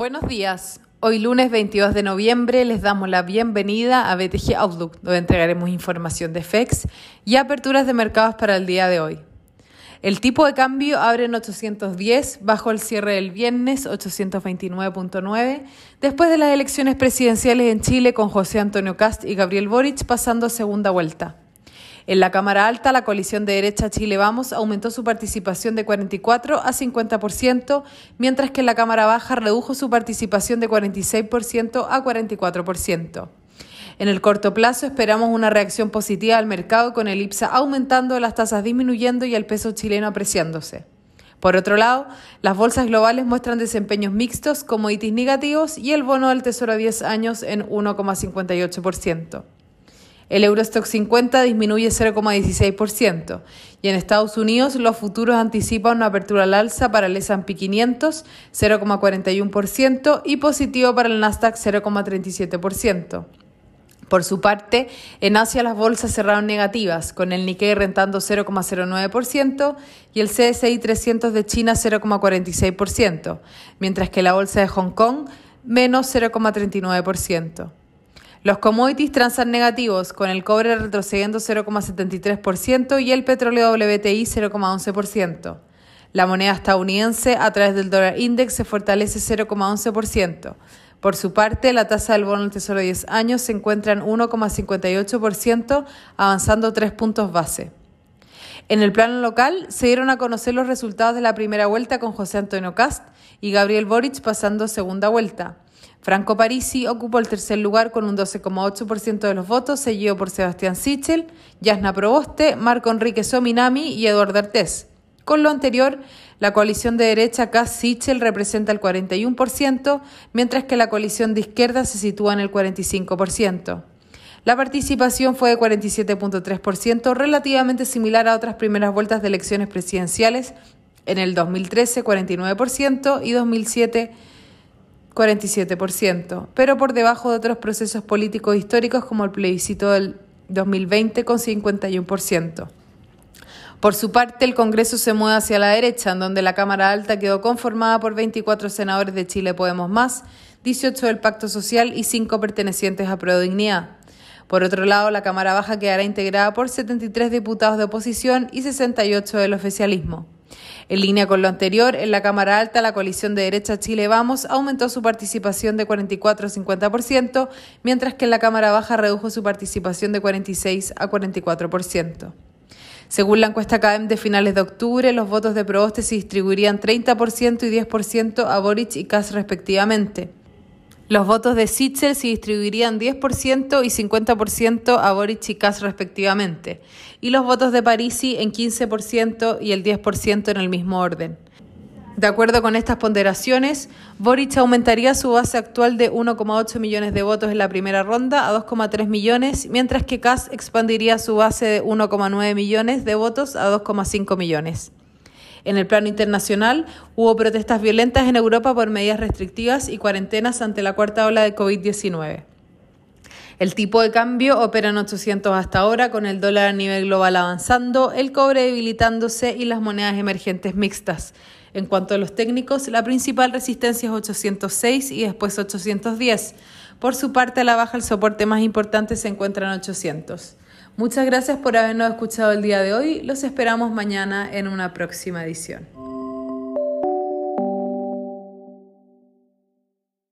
Buenos días. Hoy lunes 22 de noviembre les damos la bienvenida a BTG Outlook, donde entregaremos información de FEX y aperturas de mercados para el día de hoy. El tipo de cambio abre en 810, bajo el cierre del viernes 829.9, después de las elecciones presidenciales en Chile con José Antonio Cast y Gabriel Boric pasando a segunda vuelta. En la Cámara Alta, la coalición de derecha Chile Vamos aumentó su participación de 44 a 50%, mientras que en la Cámara Baja redujo su participación de 46% a 44%. En el corto plazo esperamos una reacción positiva al mercado con el IPSA aumentando, las tasas disminuyendo y el peso chileno apreciándose. Por otro lado, las bolsas globales muestran desempeños mixtos, commodities negativos y el bono del Tesoro a 10 años en 1,58%. El Eurostock 50 disminuye 0,16% y en Estados Unidos los futuros anticipan una apertura al alza para el S&P 500 0,41% y positivo para el Nasdaq 0,37%. Por su parte, en Asia las bolsas cerraron negativas, con el Nikkei rentando 0,09% y el CSI 300 de China 0,46%, mientras que la bolsa de Hong Kong menos 0,39%. Los commodities transan negativos, con el cobre retrocediendo 0,73% y el petróleo WTI 0,11%. La moneda estadounidense a través del dólar index se fortalece 0,11%. Por su parte, la tasa del bono del Tesoro de 10 años se encuentra en 1,58%, avanzando 3 puntos base. En el plano local, se dieron a conocer los resultados de la primera vuelta con José Antonio Cast y Gabriel Boric pasando segunda vuelta. Franco Parisi ocupó el tercer lugar con un 12,8% de los votos, seguido por Sebastián Sichel, Yasna Proboste, Marco Enrique Sominami y Eduardo Artés. Con lo anterior, la coalición de derecha Kass-Sichel representa el 41%, mientras que la coalición de izquierda se sitúa en el 45%. La participación fue de 47.3%, relativamente similar a otras primeras vueltas de elecciones presidenciales en el 2013 49% y 2007 47%, pero por debajo de otros procesos políticos históricos como el plebiscito del 2020 con 51%. Por su parte, el Congreso se mueve hacia la derecha, en donde la Cámara Alta quedó conformada por 24 senadores de Chile Podemos Más, 18 del Pacto Social y 5 pertenecientes a Dignidad. Por otro lado, la Cámara Baja quedará integrada por 73 diputados de oposición y 68 del oficialismo. En línea con lo anterior, en la Cámara Alta, la coalición de derecha Chile Vamos aumentó su participación de 44 a 50%, mientras que en la Cámara Baja redujo su participación de 46 a 44%. Según la encuesta CAEM de finales de octubre, los votos de Proboste se distribuirían 30% y 10% a Boric y Kass respectivamente. Los votos de Sichel se distribuirían 10% y 50% a Boric y Kass respectivamente, y los votos de Parisi en 15% y el 10% en el mismo orden. De acuerdo con estas ponderaciones, Boric aumentaría su base actual de 1,8 millones de votos en la primera ronda a 2,3 millones, mientras que Kass expandiría su base de 1,9 millones de votos a 2,5 millones. En el plano internacional, hubo protestas violentas en Europa por medidas restrictivas y cuarentenas ante la cuarta ola de COVID-19. El tipo de cambio opera en 800 hasta ahora, con el dólar a nivel global avanzando, el cobre debilitándose y las monedas emergentes mixtas. En cuanto a los técnicos, la principal resistencia es 806 y después 810. Por su parte, a la baja el soporte más importante se encuentra en 800. Muchas gracias por habernos escuchado el día de hoy. Los esperamos mañana en una próxima edición.